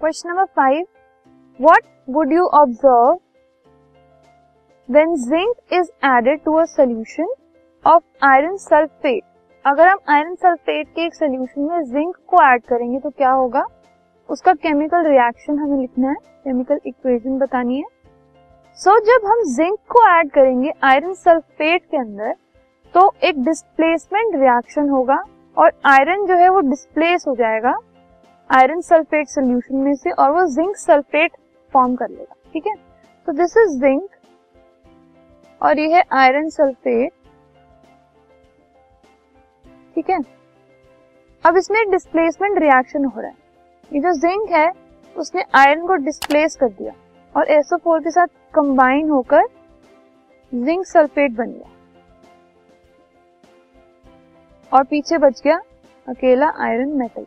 Question number five what would you observe when zinc is added to a solution of iron sulphate अगर हम iron sulphate के एक solution में zinc को add करेंगे तो क्या होगा? उसका केमिकल रिएक्शन हमें लिखना है। केमिकल इक्वेशन बतानी है। सो so, जब हम जिंक को ऐड करेंगे आयरन सल्फेट के अंदर तो एक डिस्प्लेसमेंट रिएक्शन होगा और आयरन जो है वो डिस्प्लेस हो जाएगा। आयरन सल्फेट सोल्यूशन में से और वो जिंक सल्फेट फॉर्म कर लेगा, ठीक है? तो दिस इज़ जिंक और ये है आयरन सल्फेट ठीक है? अब इसमें डिस्प्लेसमेंट रिएक्शन हो रहा है। ये जो जिंक है, उसने आयरन को डिस्प्लेस कर दिया और एसओ फोर के साथ कंबाइन होकर जिंक सल्फेट बन गया। और पीछे बच गया अकेला आयरन मेटल